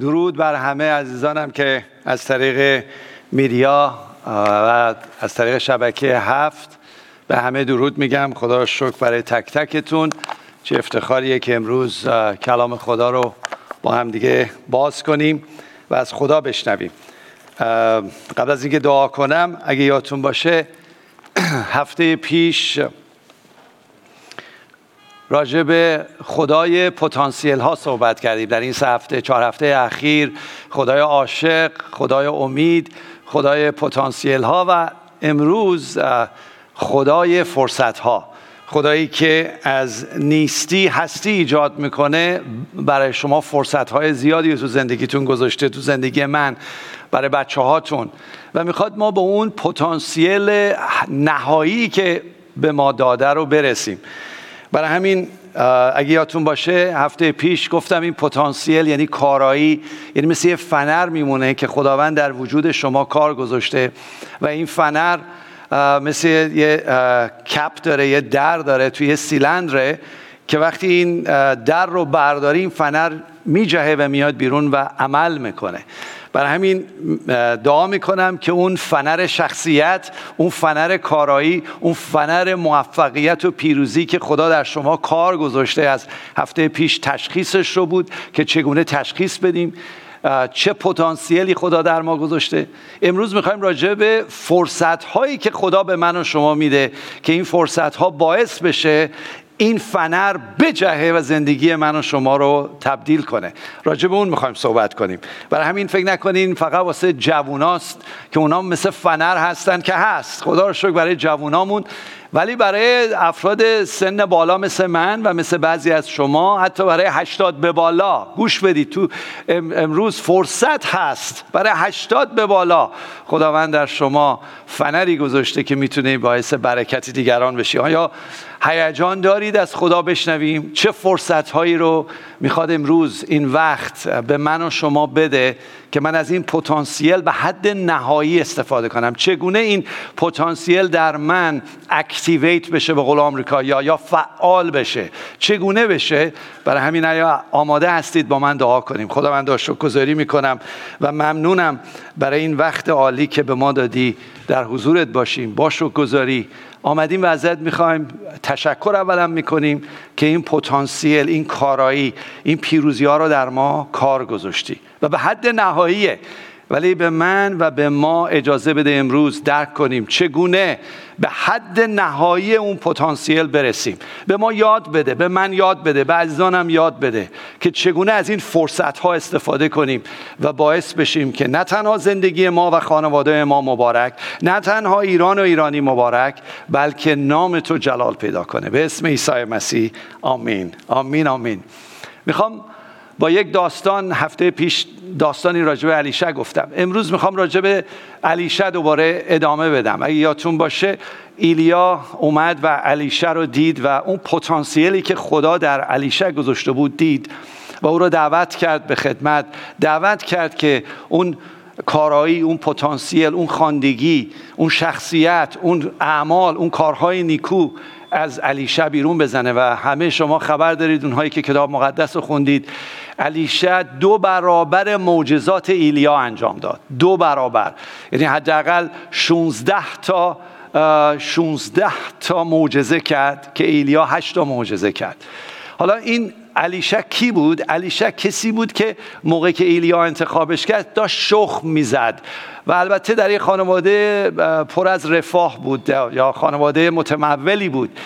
درود بر همه عزیزانم که از طریق میدیا و از طریق شبکه هفت به همه درود میگم. خدا شکر برای تک تکتون. چه افتخاریه که امروز کلام خدا رو با هم دیگه باز کنیم و از خدا بشنویم. قبل از اینکه دعا کنم اگه یادتون باشه هفته پیش راجع به خدای پتانسیل ها صحبت کردیم. در این سه هفته چهار هفته اخیر خدای عاشق خدای امید خدای پتانسیل ها و امروز خدای فرصت ها. خدایی که از نیستی هستی ایجاد می‌کنه برای شما فرصت های زیادی تو زندگیتون گذاشته تو زندگی من برای بچه هاتون و می‌خواد ما به اون پتانسیل نهایی که به ما داده رو برسیم. برای همین اگه یادتون باشه هفته پیش گفتم این پتانسیل یعنی کارایی یعنی مثل یه فنر میمونه که خداوند در وجود شما کار گذاشته و این فنر مثل یه کپ داره یه در داره توی یه سیلندره که وقتی این در رو برداری این فنر میجهه و میاد بیرون و عمل می‌کنه. برای همین دعا می‌کنم که اون فنر شخصیت اون فنر کارایی اون فنر موفقیت و پیروزی که خدا در شما کار گذاشته از هفته پیش تشخیصش رو بود که چگونه تشخیص بدیم. چه پتانسیلی خدا در ما گذاشته. امروز می‌خوایم راجع به فرصت هایی که خدا به من و شما میده که این فرصت ها باعث بشه این فنر بجهه و زندگی من و شما رو تبدیل کنه. راجع به اون می‌خوایم صحبت کنیم. برای همین فکر نکنین فقط واسه جووناست که اونا مثل فنر هستن که هست. خدا رو شکر برای جوونامون. ولی برای افراد سن بالا مثل من و مثل بعضی از شما حتی برای هشتاد به بالا گوش بدید تو امروز فرصت هست برای هشتاد به بالا خداوند در شما فنری گذاشته که می‌تونه باعث برکت دیگران بشی. آیا هیجان دارید از خدا بشنویم. چه فرصت هایی رو می‌خواد امروز این وقت به من و شما بده که من از این پتانسیل به حد نهایی استفاده کنم. چگونه این پتانسیل در من اکتیویت بشه به قول آمریکا یا یا فعال بشه؟ چگونه بشه؟ برای همین آیا آماده هستید با من دعا کنیم. خدا من گذاری می‌کنم و ممنونم برای این وقت عالی که به ما دادی. در حضورت باشیم. با گذاری آمدیم و ازت می‌خوایم تشکر اولم می‌کنیم که این پتانسیل این کارایی این پیروزی ها رو در ما کار گذاشتی و به حد نهاییه. ولی به من و به ما اجازه بده امروز درک کنیم چگونه به حد نهایی اون پتانسیل برسیم. به ما یاد بده به من یاد بده به عزیزانم یاد بده که چگونه از این فرصت ها استفاده کنیم و باعث بشیم که نه تنها زندگی ما و خانواده ما مبارک نه تنها ایران و ایرانی مبارک بلکه نام تو جلال پیدا کنه. به اسم عیسی مسیح آمین. آمین آمین. می‌خوام با یک داستان هفته پیش داستانی راجع به علیشه گفتم. امروز می‌خوام راجع به علیشه دوباره ادامه بدم. اگه یادتون باشه ایلیا اومد و علیشه رو دید و اون پتانسیلی که خدا در علیشه گذاشته بود دید و او رو دعوت کرد به خدمت. دعوت کرد که اون کارایی اون پتانسیل اون خاندگی اون شخصیت اون اعمال اون کارهای نیکو از علیشه بیرون بزنه و همه شما خبر دارید اونهایی که کتاب مقدس رو خوندید. علیشه دو برابر معجزات ایلیا انجام داد. دو برابر. یعنی حداقل 16 تا 16 تا معجزه کرد که ایلیا 8 تا معجزه کرد. حالا این علیشه کی بود؟ علیشه کسی بود که موقعی که ایلیا انتخابش کرد داشت شخم می‌زد. و البته در یک خانواده پر از رفاه بود یا خانواده متمولی بود.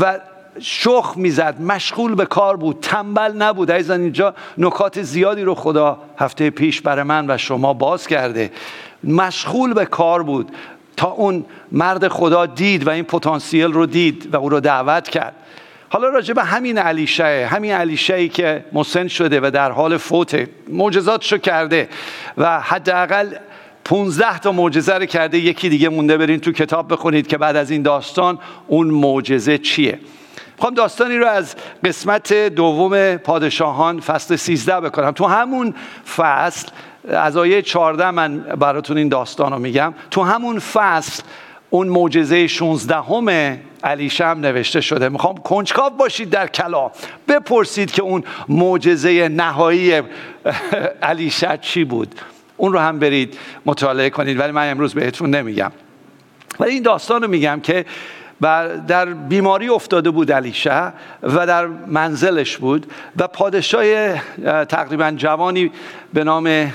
و شخ می‌زد مشغول به کار بود تنبل نبود. عزیزان اینجا نکات زیادی رو خدا هفته پیش برای من و شما باز کرده. مشغول به کار بود تا اون مرد خدا دید و این پتانسیل رو دید و او رو دعوت کرد. حالا راجع به همین علیشه همین ای که مسن شده و در حال فوت معجزاتشو کرده و حداقل 15 تا معجزه رو کرده یکی دیگه مونده برین تو کتاب بخونید که بعد از این داستان اون معجزه چیه. می‌خوام داستانی رو از قسمت دوم پادشاهان فصل 13 بکنم. تو همون فصل از آیه 14 من براتون این داستان رو میگم. تو همون فصل اون معجزه 16 همه علیشه هم نوشته شده. می‌خوام کنجکاو باشید در کلام. بپرسید که اون معجزه نهایی علیشه چی بود. اون رو هم برید مطالعه کنید ولی من امروز بهتون نمیگم. ولی این داستان رو میگم که در بیماری افتاده بود علیشه و در منزلش بود و پادشاه تقریبا جوانی به نام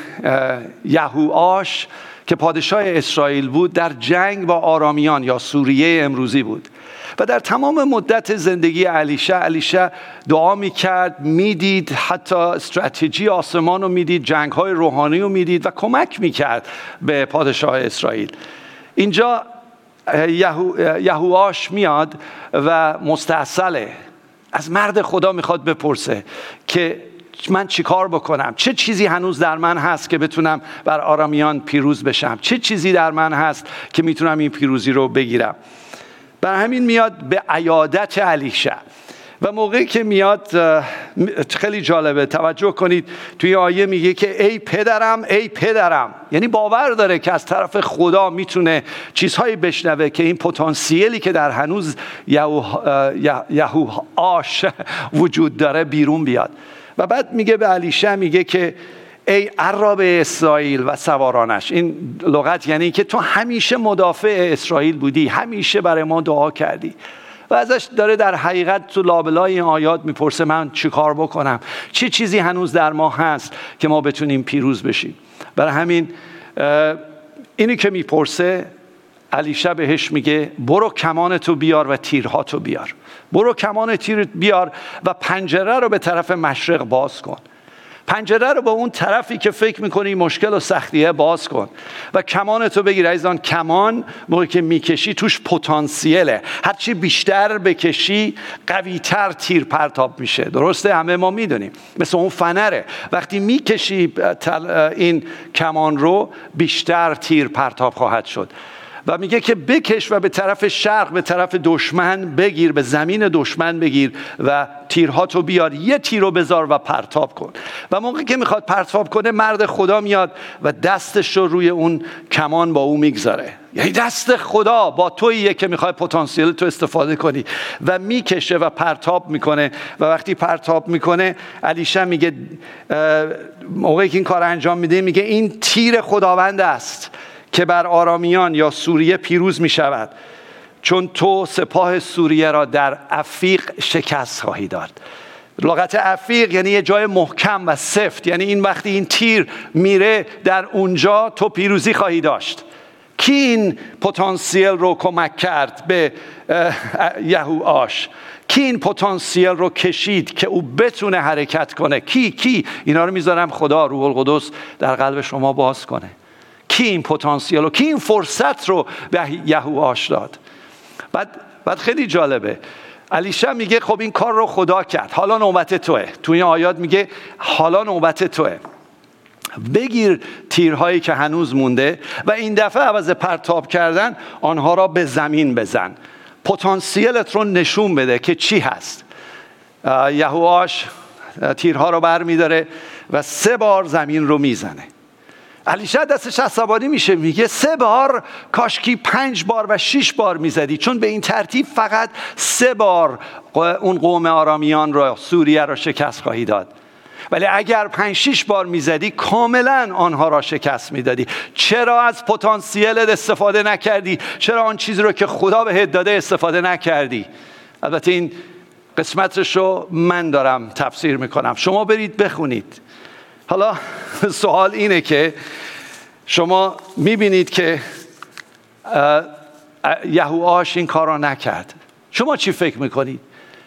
یهوآش که پادشاه اسرائیل بود در جنگ با آرامیان یا سوریه امروزی بود. و در تمام مدت زندگی علیشه علیشه دعا می‌کرد می‌دید حتی استراتژی آسمان رو می‌دید جنگ های روحانی رو می‌دید و کمک می‌کرد به پادشاه اسرائیل. اینجا یهواش میاد و مستحصله از مرد خدا می‌خواد بپرسه که من چیکار بکنم؟ چه چیزی هنوز در من هست که بتونم بر آرامیان پیروز بشم؟ چه چیزی در من هست که می‌تونم این پیروزی رو بگیرم؟ بر همین میاد به عیادت علیشه. و موقعی که میاد خیلی جالبه. توجه کنید توی آیه میگه که ای پدرم ای پدرم. یعنی باور داره که از طرف خدا می‌تونه چیزهایی بشنوه که این پتانسیلی که در هنوز یهو آش وجود داره بیرون بیاد. و بعد میگه به علیشه میگه که ای عراب اسرائیل و سوارانش این لغت یعنی که تو همیشه مدافع اسرائیل بودی همیشه برای ما دعا کردی. و ازش داره در حقیقت تو لابلای این آیات می‌پرسه من چیکار بکنم؟ چه چی چیزی هنوز در ما هست که ما بتونیم پیروز بشیم؟ برای همین اینی که می‌پرسه علیشه بهش میگه برو کمان تو بیار و تیرها تو بیار. برو کمان تیر بیار و پنجره رو به طرف مشرق باز کن. پنجره رو به اون طرفی که فکر می‌کنی مشکل و سختیه باز کن و کمان تو بگیر. عزیزان کمان موقعی که می‌کشی توش پتانسیله. هرچی بیشتر بکشی قویتر تیر پرتاب میشه. درسته؟ همه ما می‌دونیم. مثل اون فنره. وقتی می‌کشی این کمان رو بیشتر تیر پرتاب خواهد شد. و میگه که بکش و به طرف شرق به طرف دشمن بگیر به زمین دشمن بگیر و تیرها تو بیار یه تیر رو بذار و پرتاب کن. و موقعی که می‌خواد پرتاب کنه مرد خدا میاد و دستش رو روی اون کمان با او می‌گذاره. یعنی دست خدا با توییه که می‌خوای پتانسیل تو استفاده کنی. و می‌کشه و پرتاب می‌کنه. و وقتی پرتاب می‌کنه علیشه میگه موقعی که این کار انجام میده میگه این تیر خداوند است. که بر آرامیان یا سوریه پیروز می شود چون تو سپاه سوریه را در افیق شکست خواهی داد. لغت افیق یعنی یه جای محکم و سفت. یعنی این وقتی این تیر میره در اونجا تو پیروزی خواهی داشت. کی این پتانسیل رو کمک کرد به یهو آش؟ کی این پتانسیل رو کشید که او بتونه حرکت کنه؟ کی کی؟ اینا رو می‌ذارم خدا روح القدس در قلب شما باز کنه. کی این پتانسیل و کی این فرصت رو به یهواش داد. بعد بعد خیلی جالبه. علیشه میگه خب این کار رو خدا کرد. حالا نوبت توه. توی این آیات میگه حالا نوبت توه. بگیر تیرهایی که هنوز مونده و این دفعه عوض پرتاب کردن آنها را به زمین بزن. پتانسیلت رو نشون بده که چی هست. یهواش تیرها رو بر میداره و سه بار زمین رو می‌زنه. علیشه دستش عصبانی میشه میگه سه بار کاشکی پنج بار و شش بار می‌زدی. چون به این ترتیب فقط سه بار اون قوم آرامیان رو سوریه رو شکست خواهی داد. ولی اگر پنج شش بار می‌زدی کاملا آنها را شکست می‌دادی. چرا از پتانسیلت استفاده نکردی؟ چرا آن چیزی رو که خدا به داده استفاده نکردی؟ البته این قسمتش رو من دارم تفسیر می‌کنم. شما برید بخونید. حالا سوال اینه که شما می‌بینید که یهواش این کار را نکرد. شما چی فکر می‌کنید؟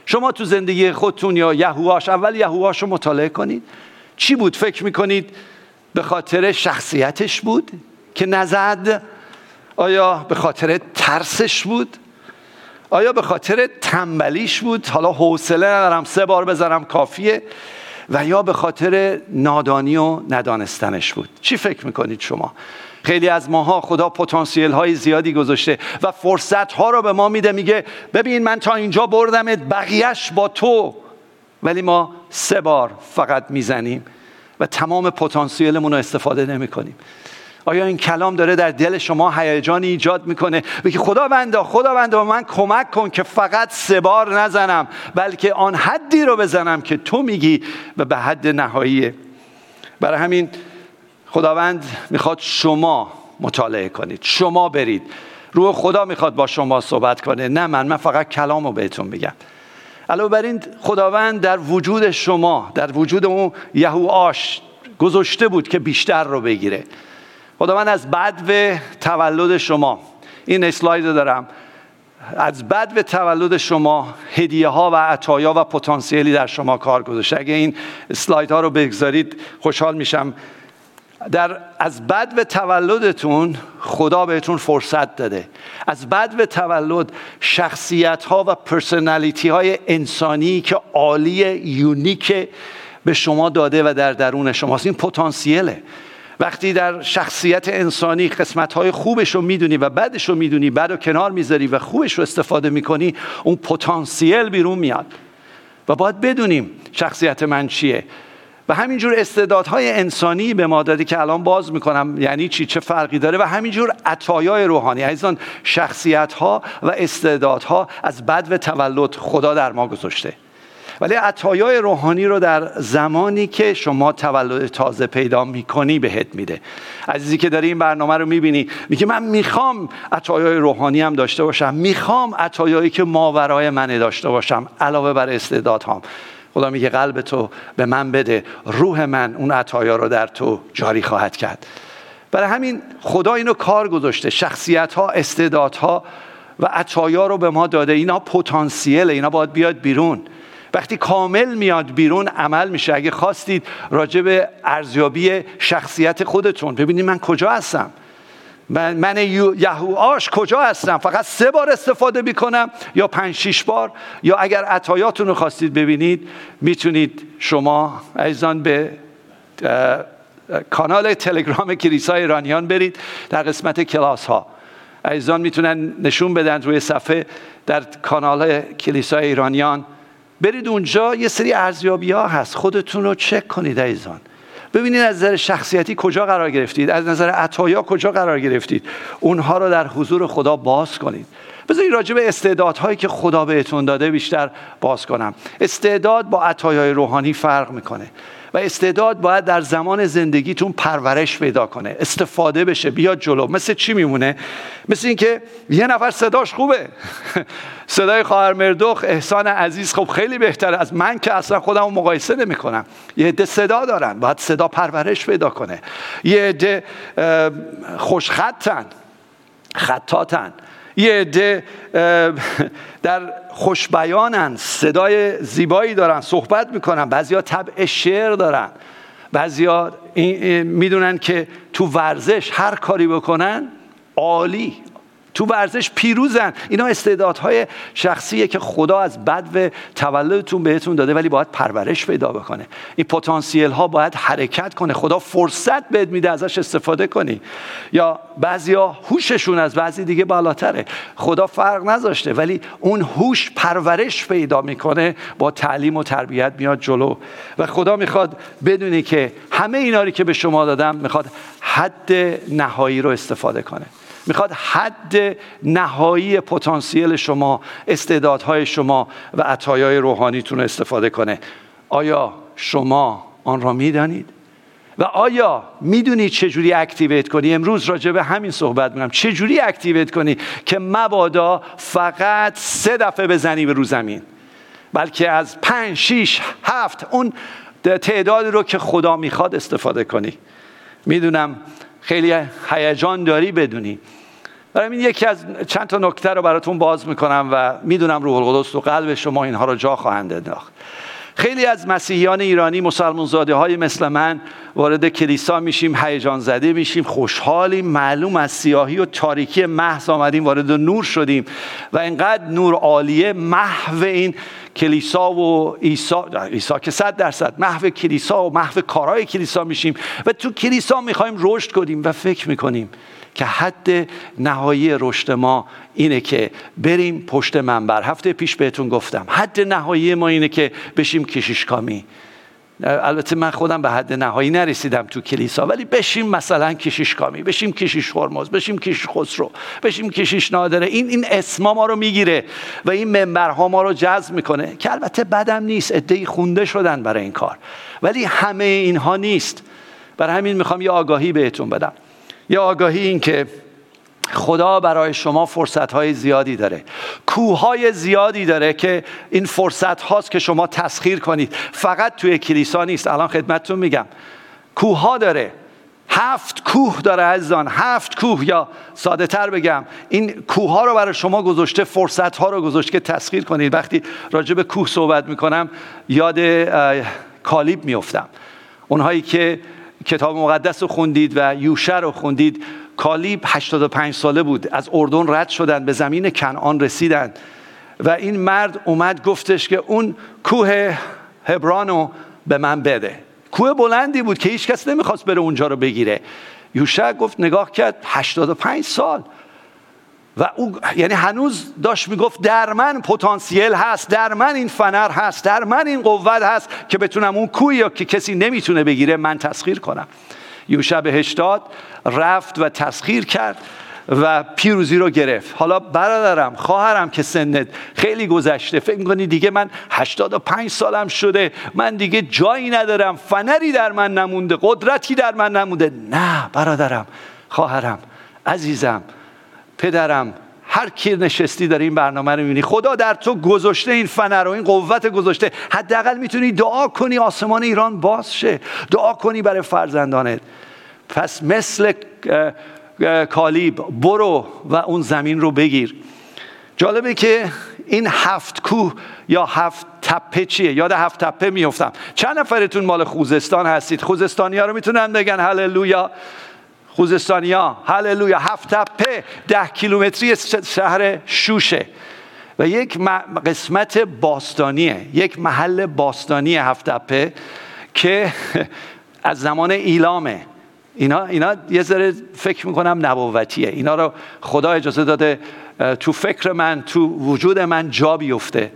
شما تو زندگی خودتون یا یهواش اول یهواش رو مطالعه کنید. چی بود فکر می‌کنید؟ به خاطر شخصیتش بود که نزد؟ آیا به خاطر ترسش بود؟ آیا به خاطر تنبلیش بود؟ حالا حوصله ندارم سه بار بذارم کافیه. و یا به خاطر نادانی و ندانستنش بود. چی فکر می‌کنید شما؟ خیلی از ماها خدا پتانسیل های زیادی گذاشته و فرصت ها رو به ما میده میگه ببین من تا اینجا بردمت بقیهش با تو. ولی ما سه بار فقط می‌زنیم و تمام پتانسیلمون رو استفاده نمی کنیم آیا این کلام داره در دل شما هیجانی ایجاد می‌کنه؟ بگی خداوندا خداوندا من کمک کن که فقط سه بار نزنم بلکه آن حدی رو بزنم که تو میگی و به حد نهاییه برای همین خداوند می‌خواد شما مطالعه کنید شما برید. روح خدا می‌خواد با شما صحبت کنه نه من من فقط کلام رو بهتون میگم. علاوه بر این خداوند در وجود شما در وجود اون یهو آش گذاشته بود که بیشتر رو بگیره. خداوند از بد تولد شما. این اسلاید دارم. از بد و تولد شما هدیه ها و عطایا و پتانسیلی در شما کار گذاشته. اگه این اسلاید ها رو بگذارید خوشحال میشم. در از بد و تولدتون خدا بهتون فرصت داده. از بد و تولد شخصیت ها و پرسنالیتی های انسانی که عالی یونیک به شما داده و در درون شماست. این پتانسیله. وقتی در شخصیت انسانی قسمت های خوبش رو می‌دونی و بدش رو می‌دونی بد و کنار می‌ذاری و خوبش رو استفاده می‌کنی اون پتانسیل بیرون میاد. و باید بدونیم شخصیت من چیه. و همینجور استعدادهای انسانی به ما داده که الان باز می‌کنم یعنی چی؟ چه فرقی داره؟ و همینجور عطایای روحانی. عزیزان شخصیت ها و استعدادها از بد و تولد خدا در ما گذاشته. ولی عطایای روحانی رو در زمانی که شما تولد تازه پیدا می‌کنی بهت میده. عزیزی که داری این برنامه رو می‌بینی میگه من می‌خوام عطایای روحانی هم داشته باشم. می‌خوام عطایایی که ماورای منه داشته باشم علاوه بر استعدادهام. خدا میگه قلب تو به من بده. روح من اون عطایا رو در تو جاری خواهد کرد. برای همین خدا اینو کار گذاشته. شخصیت ها استعدادها و عطایا رو به ما داده. اینا پتانسیل اینا باید بیاد بیرون. وقتی کامل میاد بیرون عمل میشه. اگه خواستید راجع به ارزیابی شخصیت خودتون ببینید من کجا هستم. من, من یهوآش کجا هستم؟ فقط سه بار استفاده می‌کنم یا پنج شیش بار؟ یا اگر عطایاتون رو خواستید ببینید می‌تونید شما عزیزان به کانال تلگرام کلیسای ایرانیان برید در قسمت کلاس ها عزیزان می‌تونن نشون بدن روی صفحه در کانال کلیسای ایرانیان. برید اونجا یه سری ارزیابی ها هست. خودتون رو چک کنید عزیزان. ببینید از نظر شخصیتی کجا قرار گرفتید. از نظر عطایا کجا قرار گرفتید. اونها رو در حضور خدا باز کنید. بذارید راجع به استعدادهایی که خدا بهتون داده بیشتر باز کنم. استعداد با عطایای روحانی فرق می‌کنه. و استعداد باید در زمان زندگیتون پرورش پیدا کنه استفاده بشه بیاد جلو. مثل چی میمونه؟ مثل اینکه یه نفر صداش خوبه. صدای خواهر مردخ احسان عزیز خب خیلی بهتر از من که اصلا خودم مقایسه نمی کنم یه عده صدا دارن باید صدا پرورش پیدا کنه. یه عده خوشخطن خطاتن یه عده در خوشبیانن صدای زیبایی دارن صحبت می‌کنن بعضیا طبع شعر دارن بعضیا می‌دونن که تو ورزش هر کاری بکنن عالی تو ورزش پیروزن. اینا استعدادهای شخصیه که خدا از بد و تولدتون بهتون داده ولی باید پرورش پیدا بکنه. این پتانسیل ها باید حرکت کنه. خدا فرصت بهت میده ازش استفاده کنی. یا بعضیا هوششون از بعضی دیگه بالاتره. خدا فرق نذاشته ولی اون هوش پرورش پیدا می‌کنه با تعلیم و تربیت میاد جلو. و خدا می‌خواد بدونی که همه اینا که به شما دادم می‌خواد حد نهایی رو استفاده کنه. می‌خواد حد نهایی پتانسیل شما استعدادهای شما و عطایای روحانیتون رو استفاده کنه. آیا شما آن را می‌دانید؟ و آیا می‌دونی چجوری activate کنی؟ امروز راجع به همین صحبت می‌کنم. چجوری activate کنی که مبادا فقط سه دفعه بزنی به رو زمین؟ بلکه از پنج شیش هفت اون تعداد رو که خدا می‌خواد استفاده کنی. می‌دونم خیلی هیجان داری بدونی. برای این یکی از چند تا نکته رو براتون باز می‌کنم و می‌دونم روح القدس تو قلب شما اینها رو جا خواهند انداخت. خیلی از مسیحیان ایرانی مسلمان زاده های مثل من وارد کلیسا میشیم هیجان زده میشیم خوشحالیم معلوم از سیاهی و تاریکی محض آمدیم وارد نور شدیم و اینقدر نور عالیه محو این کلیسا و عیسی عیسی که صد درصد محو کلیسا و محو کارهای کلیسا میشیم و تو کلیسا می‌خوایم رشد کنیم و فکر می‌کنیم. که حد نهایی رشد ما اینه که بریم پشت منبر. هفته پیش بهتون گفتم حد نهایی ما اینه که بشیم کشیشکامی. البته من خودم به حد نهایی نرسیدم تو کلیسا ولی بشیم مثلا کشیش کامی بشیم کشیش هرمز بشیم کشیش خسرو بشیم کشیش نادره. این این اسما ما رو می‌گیره و این منبرها ما رو جذب می‌کنه که البته بدم نیست ادهی خونده شدن برای این کار. ولی همه اینها نیست. برای همین می‌خوام یه آگاهی بهتون بدم. یه آگاهی این که خدا برای شما فرصت های زیادی داره. کوه زیادی داره که این فرصت هاست که شما تسخیر کنید. فقط توی کلیسا نیست. الان خدمتتون میگم. کوه ها داره. هفت کوه داره عزیزان. هفت کوه. یا ساده تر بگم این کوه ها رو برای شما گذاشته فرصت ها رو گذاشته که تسخیر کنید. وقتی راجع به کوه صحبت می‌کنم یاد کالیب میفتم اونهایی که کتاب مقدس رو خوندید و یوشه رو خوندید کالیب 85 ساله بود. از اردن رد شدن به زمین کنعان رسیدن. و این مرد اومد گفتش که اون کوه هبرانو به من بده. کوه بلندی بود که هیچ کس نمی‌خواست بره اونجا رو بگیره. یوشع گفت نگاه کرد 85 سال. و او یعنی هنوز داشت می‌گفت در من پتانسیل هست در من این فنر هست در من این قوت هست که بتونم اون کوی که کسی نمی‌تونه بگیره من تسخیر کنم. یوشع بهش داد رفت و تسخیر کرد و پیروزی رو گرفت. حالا برادرم خواهرم که سنت خیلی گذشته فکر می‌کنی دیگه من 85 سالم شده من دیگه جایی ندارم فنری در من نمونده قدرتی در من نمونده. نه برادرم خواهرم عزیزم پدرم هر کی نشستی در این برنامه رو می‌بینی. خدا در تو گذاشته این فنر و این قوت گذاشته. حداقل می‌تونی دعا کنی آسمان ایران باز شه. دعا کنی برای فرزندانت. پس مثل کالیب برو و اون زمین رو بگیر. جالبه که این هفت کوه یا هفت تپه چیه؟ یاد هفت تپه میفتم چند نفرتون مال خوزستان هستید؟ خوزستانی ها رو می‌تونن بگن. هللویا. خوزستانیا هللویا. هفت تپه. ده کیلومتری شهر شوشه. و یک قسمت باستانیه. یک محل باستانی هفت تپه که از زمان ایلامه. اینا, اینا یه ذره فکر می‌کنم نبوتیه. اینا رو خدا اجازه داده تو فکر من تو وجود من جا بیفته.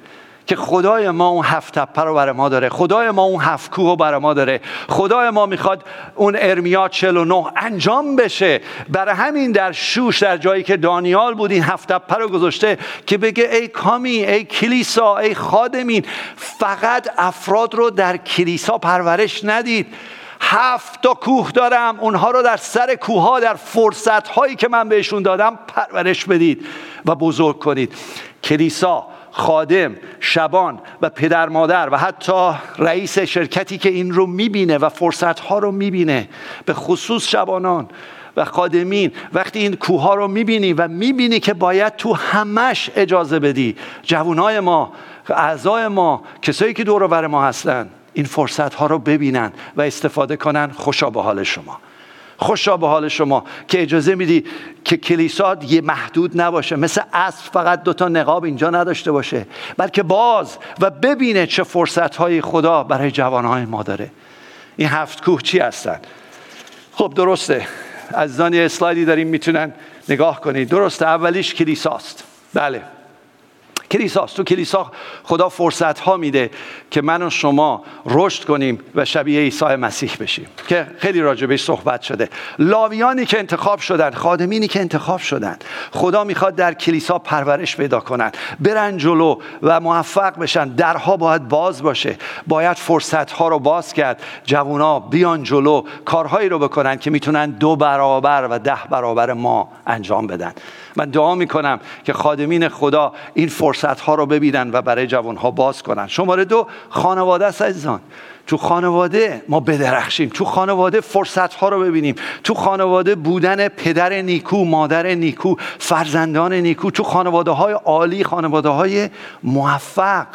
که خدای ما اون هفت تپه رو برای ما داره. خدای ما اون هفت کوه رو برای ما داره. خدای ما می‌خواد اون ارمیا 49 انجام بشه. برای همین در شوش در جایی که دانیال بود این هفت تپه رو گذاشته که بگه ای کامی ای کلیسا ای خادمین فقط افراد رو در کلیسا پرورش ندید. هفت تا کوه دارم. اونها رو در سر کوه ها در فرصت هایی که من بهشون دادم پرورش بدید و بزرگ کنید. کلیسا خادم شبان و پدر مادر و حتی رئیس شرکتی که این رو می‌بینه و فرصت ها رو می‌بینه به خصوص شبانان و خادمین وقتی این کوه ها رو می‌بینی و می‌بینی که باید تو همش اجازه بدی جوانای ما اعضای ما کسایی که دور ما هستن این فرصت ها رو ببینن و استفاده کنن. خوشا به حال شما. خوشا به حال شما که اجازه میدی که کلیسا یه محدود نباشه. مثل اصل فقط دوتا نقاب اینجا نداشته باشه بلکه باز و ببینه چه فرصت های خدا برای جوانهای ما داره. این هفت کوه چی هستن؟ خب درسته. از یه اسلایدی داریم می‌تونن نگاه کنید درسته اولیش کلیساست. بله. کلیساست. تو کلیسا خدا فرصت ها میده که من و شما رشد کنیم و شبیه عیسی مسیح بشیم. که خیلی راجبش صحبت شده. لاویانی که انتخاب شدن خادمینی که انتخاب شدن خدا می‌خواد در کلیسا پرورش پیدا کنن. برن جلو و موفق بشن. درها باید باز باشه. باید فرصت ها رو باز کرد. جوونا بیان جلو کارهایی رو بکنن که می‌تونن دو برابر و ده برابر ما انجام بدن. من دعا می‌کنم که خادمین خدا این فرصت ها رو ببینن و برای جوان ها باز کنن. شماره دو خانواده است عزیزان. تو خانواده ما بدرخشیم. تو خانواده فرصت ها رو ببینیم. تو خانواده بودن پدر نیکو مادر نیکو فرزندان نیکو تو خانواده های عالی خانواده های موفق.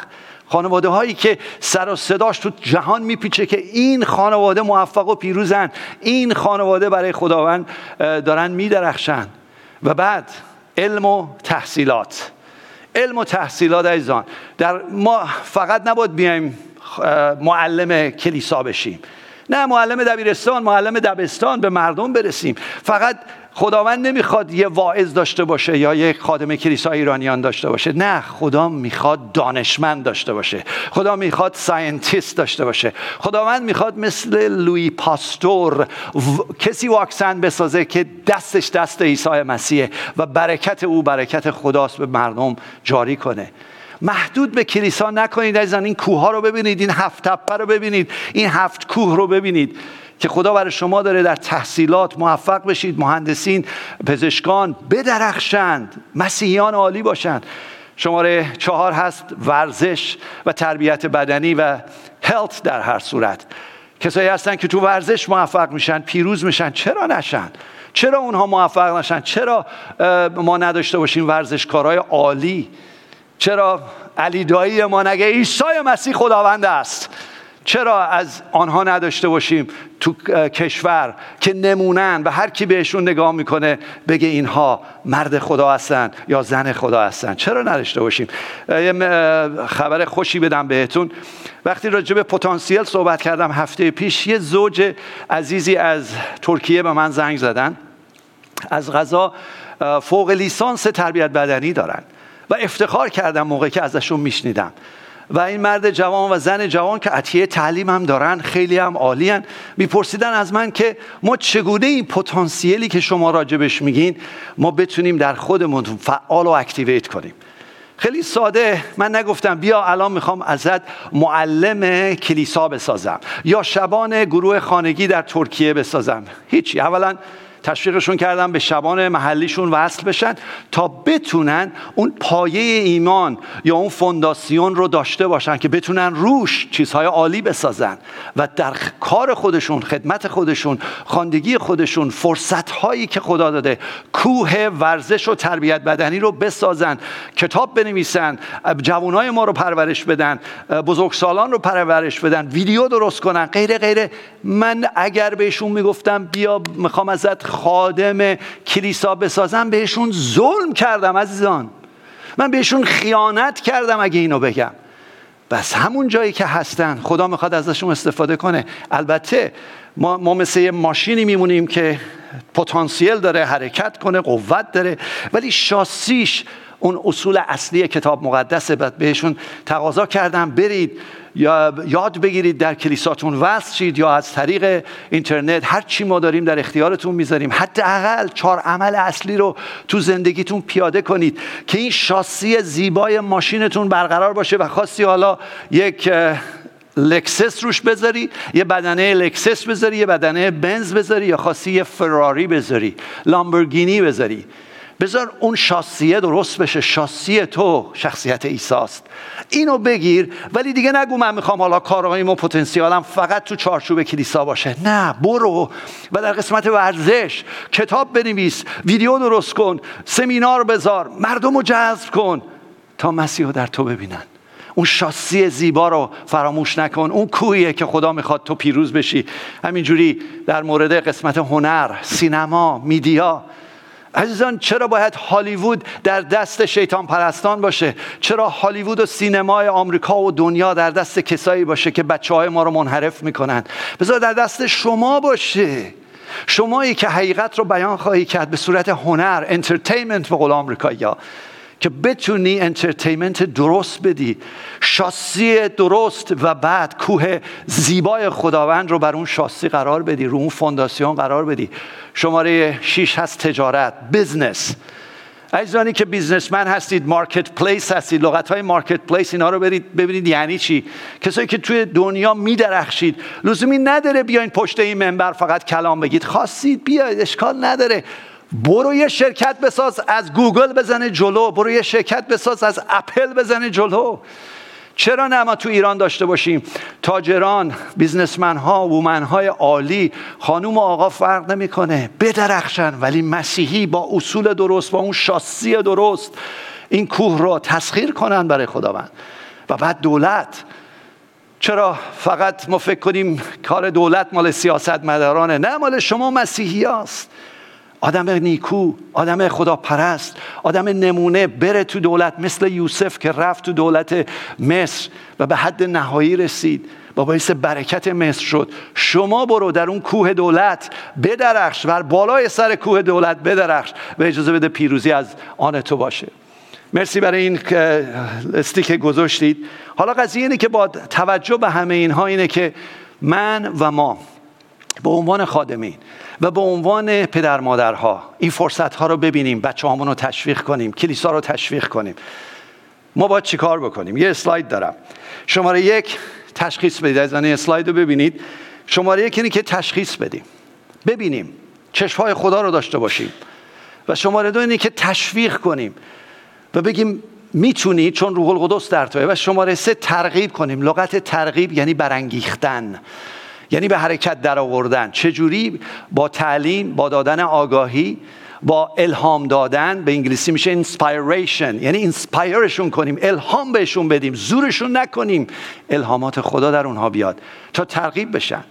خانواده هایی که سر و صداش تو جهان میپیچه که این خانواده موفق و پیروزن. این خانواده برای خداوند دارن میدرخشن. و بعد علم و تحصیلات. علم و تحصیلات عزیزان در ما فقط نباید بیایم معلم کلیسا بشیم. نه معلم دبیرستان معلم دبستان به مردم برسیم. فقط خداوند نمی‌خواد یه واعظ داشته باشه یا یک خادم کلیسا ایرانیان داشته باشه. نه خدا می‌خواد دانشمند داشته باشه. خدا می‌خواد ساینتیست داشته باشه. خداوند می‌خواد مثل لوی پاستور کسی واکسن بسازه که دستش دست عیسی مسیحه و برکت او برکت خداست به مردم جاری کنه. محدود به کلیسا نکنید از این کوه ها رو ببینید این هفت تپه رو ببینید این هفت کوه رو ببینید. که خدا برای شما داره در تحصیلات موفق بشید مهندسین پزشکان بدرخشند مسیحیان عالی باشند. شماره چهار هست ورزش و تربیت بدنی و هلت در هر صورت. کسایی هستن که تو ورزش موفق میشن پیروز میشن چرا نشن؟ چرا اونها موفق نشن؟ چرا ما نداشته باشیم ورزشکارای عالی؟ چرا علی دایی ما نگه عیسی مسیح خداوند است؟ چرا از آنها نداشته باشیم تو کشور که نمونن و هر کی بهشون نگاه می‌کنه بگه اینها مرد خدا هستن یا زن خدا هستن؟ چرا نداشته باشیم؟ یه خبر خوشی بدم بهتون. وقتی راجع به پتانسیل صحبت کردم هفته پیش یه زوج عزیزی از ترکیه به من زنگ زدن. از غذا فوق لیسانس تربیت بدنی دارن. و افتخار کردم موقعی که ازشون میشنیدم. و این مرد جوان و زن جوان که عطیه تعلیم هم دارن خیلی هم عالیان میپرسیدن از من که ما چگونه این پتانسیلی که شما راجبش میگین ما بتونیم در خودمون فعال و اکتیویت کنیم؟ خیلی ساده. من نگفتم بیا الان می‌خوام ازت معلم کلیسا بسازم یا شبان گروه خانگی در ترکیه بسازم. هیچی. اولا تشویقشون کردم به شبان محلیشون وصل بشن تا بتونن اون پایه ایمان یا اون فونداسیون رو داشته باشن که بتونن روش چیزهای عالی بسازن و در کار خودشون خدمت خودشون خاندگی خودشون فرصت هایی که خدا داده کوه ورزش و تربیت بدنی رو بسازن کتاب بنویسن جوانای ما رو پرورش بدن بزرگسالان رو پرورش بدن ویدیو درست کنن غیره غیره. من اگر بهشون می‌گفتم بیا می‌خوام ازت خادم کلیسا بسازم بهشون ظلم کردم عزیزان. من بهشون خیانت کردم اگه اینو بگم. بس همون جایی که هستن خدا می‌خواد ازشون استفاده کنه. البته ما, ما مثل یه ماشینی میمونیم که پتانسیل داره حرکت کنه قوت داره. ولی شاسیش اون اصول اصلی کتاب مقدسه. بهشون تقاضا کردم برید یا یاد بگیرید در کلیساتون وصل شید یا از طریق اینترنت هر چی ما داریم در اختیارتون می‌ذاریم. حداقل چهار عمل اصلی رو تو زندگیتون پیاده کنید که این شاسی زیبای ماشینتون برقرار باشه و خواستی حالا یک لکسس روش بذاری یه بدنه لکسس بذاری یه بدنه بنز بذاری یا خواستی یه فراری بذاری لامبورگینی بذاری. بذار اون شاسیه درست بشه. شاسی تو شخصیت عیساست اینو بگیر ولی دیگه نگو من می‌خوام حالا کارهایم و پتانسیالم فقط تو چارچوب کلیسا باشه. نه برو و در قسمت ورزش کتاب بنویس ویدیو درست کن سمینار بذار مردم رو جذب کن تا مسیح در تو ببینن. اون شاسی زیبا رو فراموش نکن. اون کوهیه که خدا می‌خواد تو پیروز بشی. همینجوری در مورد قسمت هنر سینما media عزیزان چرا باید هالیوود در دست شیطان پرستان باشه؟ چرا هالیوود و سینمای آمریکا و دنیا در دست کسایی باشه که بچه های ما رو منحرف می‌کنن؟ بذار در دست شما باشه. شمایی که حقیقت رو بیان خواهی کرد به صورت هنر entertainment به قول آمریکایی که بتونی entertainment درست بدی. شاسی درست و بعد کوه زیبای خداوند رو بر اون شاسی قرار بدی رو اون فونداسیون قرار بدی. شماره 6 هست تجارت business عزیزانی که businessman هستید marketplace هستید لغت های marketplace اینا رو برید ببینید یعنی چی؟ کسایی که توی دنیا میدرخشید. لزومی نداره بیاین پشت این منبر فقط کلام بگید. خواستید بیاید اشکال نداره. برو یه شرکت بساز از گوگل بزنه جلو برو یه شرکت بساز از اپل بزنه جلو. چرا نه ما تو ایران داشته باشیم؟ تاجران businessman ها women های عالی خانوم و آقا فرق نمی‌کنه. بدرخشن ولی مسیحی با اصول درست با اون شاسی درست. این کوه رو تسخیر کنن برای خداوند. و بعد دولت. چرا فقط ما فکر کنیم کار دولت مال سیاست مدارانه نه مال شما مسیحی هست آدم نیکو آدم خدا پرست آدم نمونه بره تو دولت مثل یوسف که رفت تو دولت مصر و به حد نهایی رسید. و باعث برکت مصر شد. شما برو در اون کوه دولت بدرخش بر بالای سر کوه دولت بدرخش. و اجازه بده پیروزی از آن تو باشه. مرسی برای این استی که گذاشتید. حالا قضیه اینه که با توجه به همه اینها اینه که من و ما به عنوان خادمین و به عنوان پدر مادرها این فرصت ها رو ببینیم بچه رو تشویق کنیم کلیسا رو تشویق کنیم. ما باید چیکار بکنیم؟ یه اسلاید دارم. شماره یک تشخیص بدید. از اسلاید رو ببینید. شماره یک اینه که تشخیص بدیم. ببینیم چشمهای خدا رو داشته باشیم. و شماره دو اینه که تشویق کنیم و بگیم می‌تونی چون روح القدس در توه. و شماره سه ترغیب کنیم. لغت ترغیب یعنی برانگیختن. یعنی به حرکت در آوردن چجوری؟ با تعلیم با دادن آگاهی با الهام دادن به انگلیسی میشه inspiration یعنی inspire شون کنیم الهام بهشون بدیم زورشون نکنیم. الهامات خدا در اونها بیاد تا ترغیب بشن.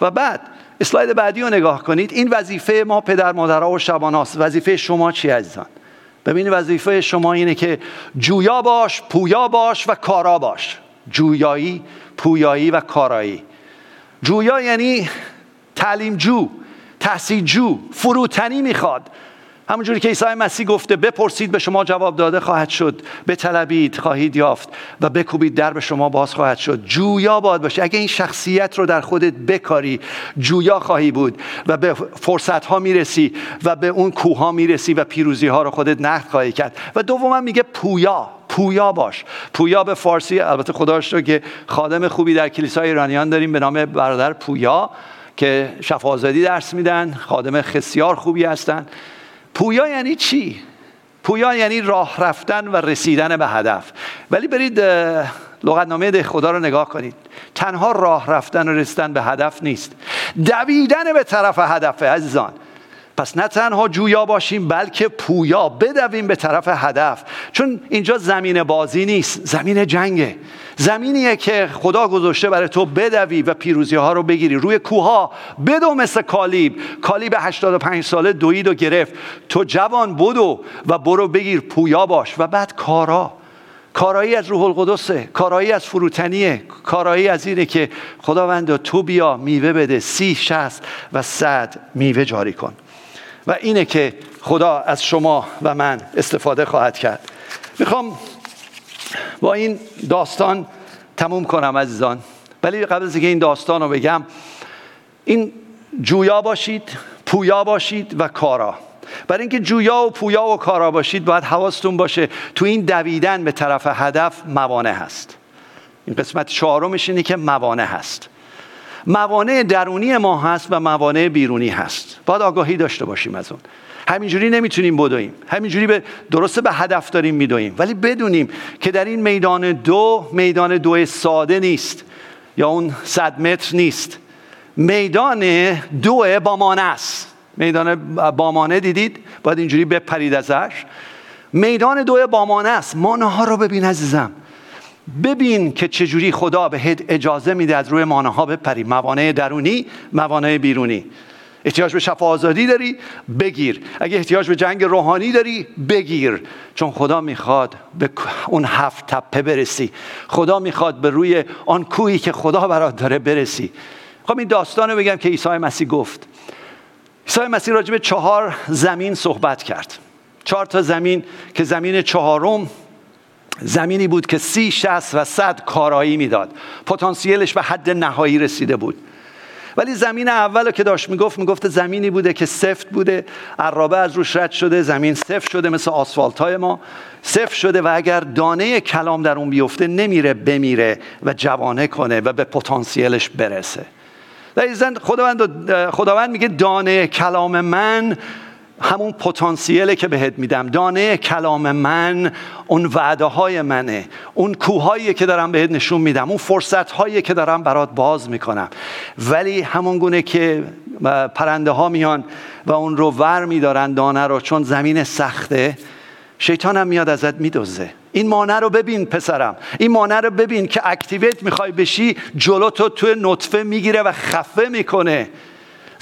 و بعد اسلاید بعدی رو نگاه کنید. این وظیفه ما پدر مادرها و شباناست. وظیفه شما چی عزیزان؟ ببینید وظیفه شما اینه که جویا باش پویا باش و کارا باش. جویایی پویایی و کارایی. جویا یعنی تعلیم جو تحصیل جو فروتنی می‌خواد. همونجوری که عیسی مسیح گفته بپرسید به شما جواب داده خواهد شد بطلبید خواهید یافت و بکوبید در به شما باز خواهد شد. جویا باد باشه. اگه این شخصیت رو در خودت بکاری جویا خواهی بود و به فرصت ها می‌رسی و به اون کوه ها می‌رسی و پیروزی ها رو خودت نقد خواهی کرد. و دوما میگه پویا. پویا باش. پویا به فارسی البته خدا که خادم خوبی در کلیسای ایرانیان داریم به نام برادر پویا که شفازادی درس میدن خادم خسیار خوبی هستن. پویا یعنی چی؟ پویا یعنی راه رفتن و رسیدن به هدف. ولی برید لغتنامه ده خدا رو نگاه کنید. تنها راه رفتن و رسیدن به هدف نیست. دویدن به طرف هدف عزیزان. پس نه تنها جویا باشیم بلکه پویا. بدویم به طرف هدف. چون اینجا زمین بازی نیست زمین جنگه. زمینیه که خدا گذاشته برای تو بدوی و پیروزی ها رو بگیری. روی کوها بدو مثل کالیب. کالیب 85 ساله دوید و گرفت. تو جوان بدو و برو بگیر پویا باش. و بعد کارا. کارایی از روح القدسه کارایی از فروتنیه کارایی از اینه که خداوند تو بیا میوه بده. سی شست و صد میوه جاری کن. و اینه که خدا از شما و من استفاده خواهد کرد. می‌خوام با این داستان تموم کنم عزیزان. ولی قبل از اینکه این داستان رو بگم این جویا باشید پویا باشید و کارا. برای اینکه جویا و پویا و کارا باشید باید حواستون باشه تو این دویدن به طرف هدف موانع هست. این قسمت چهارمش اینه که موانع هست. موانع درونی ما هست و موانع بیرونی هست. باید آگاهی داشته باشیم از اون. همینجوری نمی‌تونیم بدویم. همینجوری به درسته به هدف داریم میدویم. ولی بدونیم که در این میدان دو میدان دو ساده نیست یا اون صد متر نیست. میدان دو بامانه است. میدان بامانه دیدید؟ باید اینجوری بپرید ازش. میدان دو بامانه است. مانه ها رو ببین عزیزم. ببین که چجوری خدا بهت اجازه میده از روی مانه ها بپری. موانع درونی موانع بیرونی. احتیاج به شفا آزادی داری بگیر. اگه احتیاج به جنگ روحانی داری بگیر. چون خدا می‌خواد به اون هفت تپه برسی. خدا می‌خواد به روی آن کوهی که خدا برات داره برسی. خب این داستان رو بگم که عیسی مسیح گفت. عیسی مسیح راجع به چهار زمین صحبت کرد. چهار تا زمین که زمین چهارم زمینی بود که سی شست و صد کارایی می‌داد. پتانسیلش به حد نهایی رسیده بود. ولی زمین اول که داشت می‌گفت می‌گفت زمینی بوده که سفت بوده. عرابه از روش رد شده زمین سفت شده مثل آسفالت های ما. سفت شده و اگر دانه کلام در اون بیفته نمیره بمیره و جوانه کنه و به پتانسیلش برسه. در خداوند, خداوند میگه دانه کلام من همون پتانسیله که بهت میدم. دانه کلام من اون وعده های منه. اون کوههایی که دارم بهت نشون میدم. اون فرصت هایی که دارم برات باز می‌کنم. ولی همون گونه که پرنده ها میان و اون رو ور میدارن دانه رو چون زمین سخته شیطان هم میاد ازت میدوزه. این مانع رو ببین پسرم. این مانع رو ببین که اکتیویت می‌خوای بشی جلو تو توی نطفه می‌گیره و خفه می‌کنه.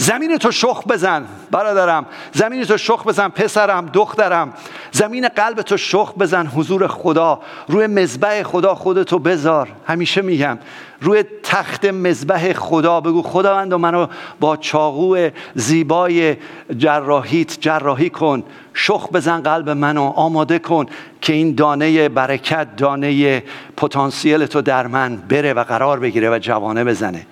زمین تو شخ بزن برادرم. زمین تو شخ بزن پسرم دخترم. زمین قلب تو شخ بزن حضور خدا. روی مذبح خدا خودتو بذار. همیشه میگم روی تخت مذبح خدا بگو خداوند منو با چاقو زیبای جراحیت جراحی کن. شخ بزن قلب منو آماده کن که این دانه برکت دانه پتانسیل تو در من بره و قرار بگیره و جوانه بزنه.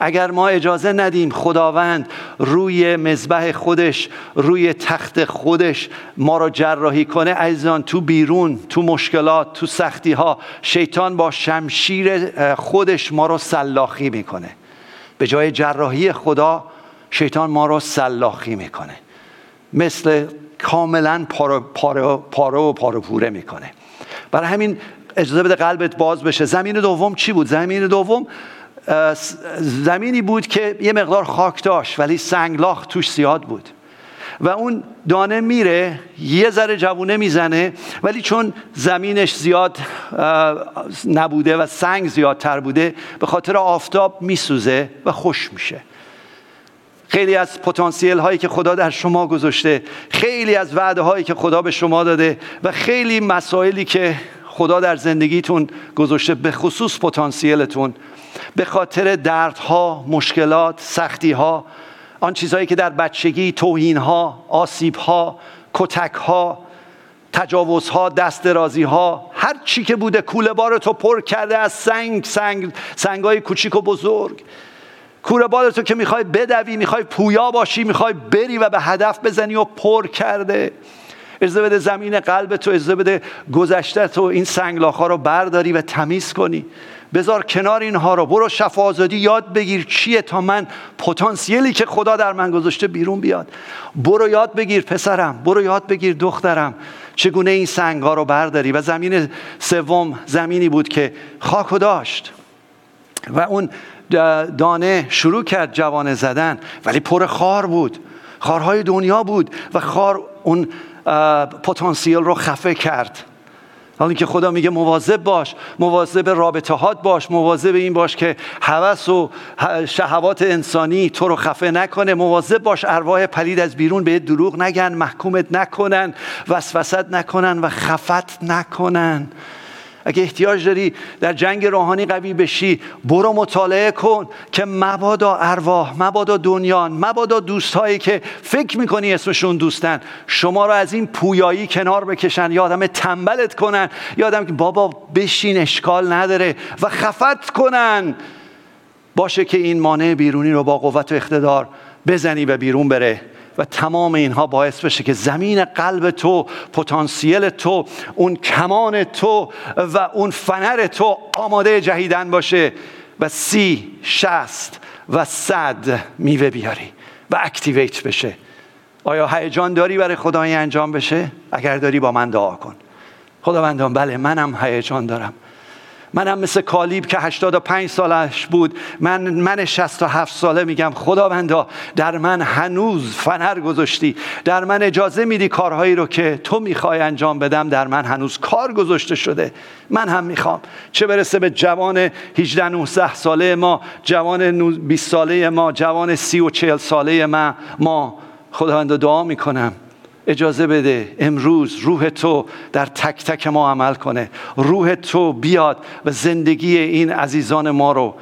اگر ما اجازه ندیم خداوند روی مذبح خودش روی تخت خودش ما را جراحی کنه عزیزان تو بیرون تو مشکلات تو سختی ها شیطان با شمشیر خودش ما رو سلاخی می‌کنه. به جای جراحی خدا شیطان ما رو سلاخی می‌کنه. مثل کاملا پارو, پارو, پارو و پارو پوره می‌کنه. برای همین اجازه بده قلبت باز بشه. زمین دوم چی بود؟ زمین دوم زمینی بود که یه مقدار خاک داشت ولی سنگلاخ توش زیاد بود. و اون دانه میره یه ذره جوونه می‌زنه ولی چون زمینش زیاد نبوده و سنگ زیادتر بوده به خاطر آفتاب میسوزه و خوش میشه. خیلی از پتانسیل هایی که خدا در شما گذاشته خیلی از وعده هایی که خدا به شما داده و خیلی مسائلی که خدا در زندگیتون گذاشته به خصوص پتانسیلتون به خاطر دردها مشکلات سختیها آن چیزهایی که در بچگی توهینها آسیبها کتکها تجاوزها دست ها هر چی که بوده کوله بار تو پر کرده از سنگ سنگ سنگای کوچیک و بزرگ. کوله بار تو که می‌خوای بدوی می‌خوای پویا باشی می‌خوای بری و به هدف بزنی و پر کرده. اجازه بده زمین قلب تو اجازه بده گذشته تو این سنگلاخ ها رو برداری و تمیز کنی. بذار کنار اینها رو. برو شفا یاد بگیر چیه تا من پتانسیلی که خدا در من گذاشته بیرون بیاد. برو یاد بگیر پسرم. برو یاد بگیر دخترم. چگونه این سنگ ها رو برداری؟ و زمین سوم زمینی بود که خاک داشت. و اون دانه شروع کرد جوانه زدن. ولی پر خار بود. خارهای دنیا بود. و خار اون پتانسیل رو خفه کرد. حالا که خدا میگه مواظب باش مواظب رابطه هات باش مواظب این باش که هوس و شهوات انسانی تو رو خفه نکنه مواظب باش ارواح پلید از بیرون به دروغ نگن محکومت نکنن وسوست نکنن و خفت نکنن. اگه احتیاج داری در جنگ روحانی قوی بشی برو مطالعه کن که مبادا ارواح مبادا دنیان مبادا دوستهایی که فکر می‌کنی اسمشون دوستن شما رو از این پویایی کنار بکشن یادم تنبلت کنن یادم که بابا بشین اشکال نداره و خفت کنن. باشه که این مانع بیرونی رو با قوت و اقتدار بزنی و بیرون بره. و تمام اینها باعث بشه که زمین قلب تو پتانسیل تو اون کمان تو و اون فنر تو آماده جهیدن باشه و سی شست و صد میوه بیاری و اکتیویت بشه. آیا هیجان داری برای خدای انجام بشه؟ اگر داری با من دعا کن. خداوندان بله منم هیجان دارم. منم مثل کالیب که 85 سالش بود من من 67 ساله میگم خداوندا در من هنوز فنر گذاشتی در من اجازه میدی کارهایی رو که تو می‌خوای انجام بدم در من هنوز کار گذاشته شده. من هم می‌خوام. چه برسه به جوان 18 19 ساله ما جوان 20 ساله ما جوان 30 و 40 ساله ما ما خداوند دعا می‌کنم. اجازه بده امروز روح تو در تک تک ما عمل کنه. روح تو بیاد و زندگی این عزیزان ما رو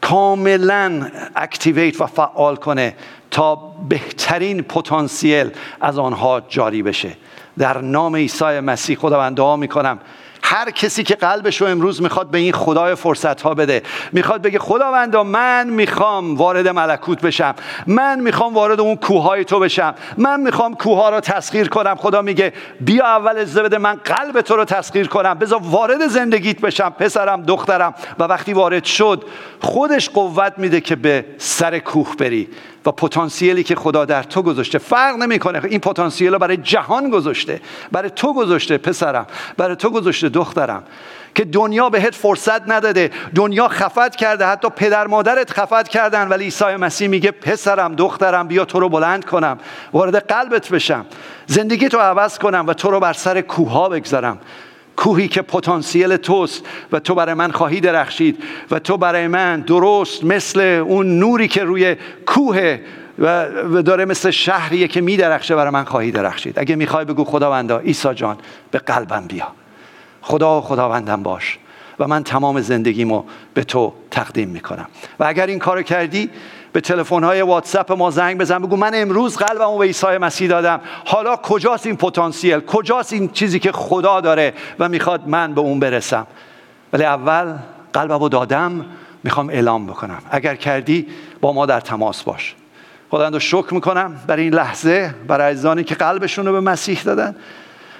کاملا اکتیویت و فعال کنه تا بهترین پتانسیل از آنها جاری بشه. در نام عیسی مسیح خداوند دعا می‌کنم. هر کسی که قلبش رو امروز می‌خواد به این خدای فرصت ها بده. می‌خواد بگه خداوندا من می‌خوام وارد ملکوت بشم. من می‌خوام وارد اون کوههای تو بشم. من می‌خوام کوه رو تسخیر کنم. خدا میگه بیا اول اجازه بده من قلب تو رو تسخیر کنم. بذار وارد زندگیت بشم پسرم دخترم. و وقتی وارد شد خودش قوت میده که به سر کوه بری. و پتانسیلی که خدا در تو گذاشته فرق نمی‌کنه. این پتانسیل رو برای جهان گذاشته برای تو گذاشته پسرم برای تو گذاشته دخترم که دنیا بهت فرصت نداده. دنیا خفت کرده حتی پدر مادرت خفت کردن ولی عیسی مسیح میگه پسرم دخترم بیا تو رو بلند کنم وارد قلبت بشم. زندگی تو عوض کنم و تو رو بر سر کوها بگذارم. کوهی که پتانسیل توست و تو برای من خواهی درخشید و تو برای من درست مثل اون نوری که روی کوه و داره مثل شهریه که میدرخشه برای من خواهی درخشید. اگه می‌خوای بگو خداوندا عیسی جان به قلبم بیا. خدا و خداوندم باش و من تمام زندگیمو به تو تقدیم می‌کنم. و اگر این کارو کردی به تلفن های واتساپ ما زنگ بزن بگو من امروز قلبمو به عیسی مسیح دادم. حالا کجاست این پتانسیل؟ کجاست این چیزی که خدا داره و می‌خواد من به اون برسم؟ ولی اول قلبمو دادم می‌خوام اعلام بکنم. اگر کردی با ما در تماس باش. خداوند شکر می‌کنم برای این لحظه برای عزیزانی که قلبشون رو به مسیح دادن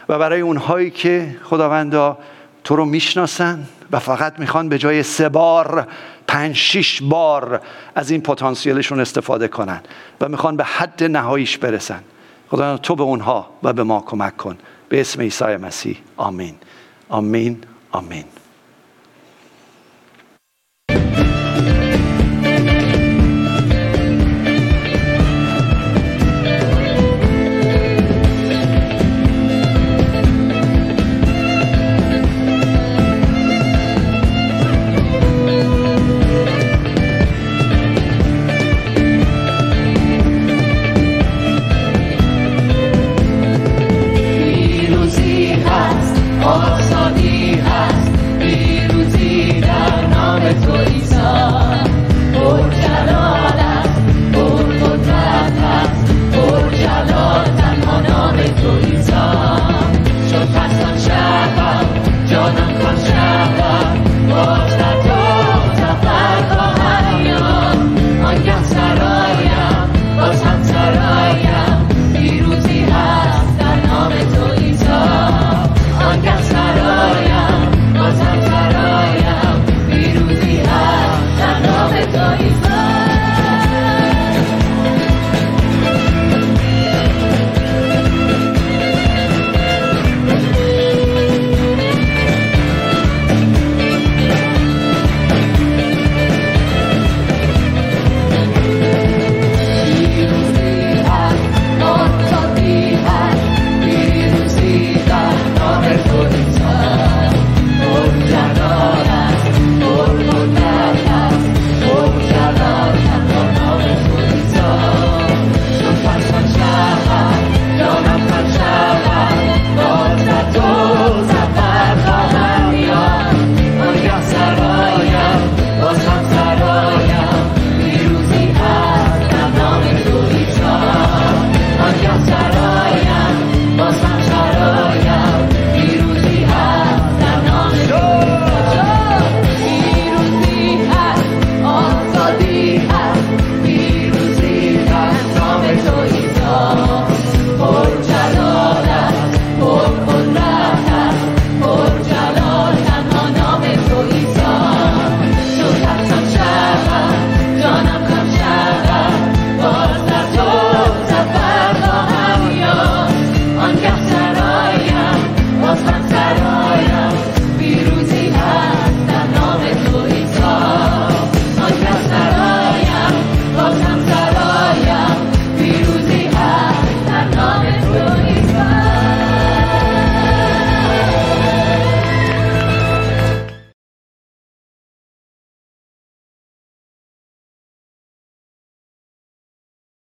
و برای اونهایی که خداوندا تو رو می‌شناسن و فقط می‌خوان به جای سه بار پنج شیش بار از این پتانسیلشون استفاده کنن و می‌خوان به حد نهاییش برسن. خدا تو به اونها و به ما کمک کن. به اسم عیسی مسیح. آمین. آمین. آمین.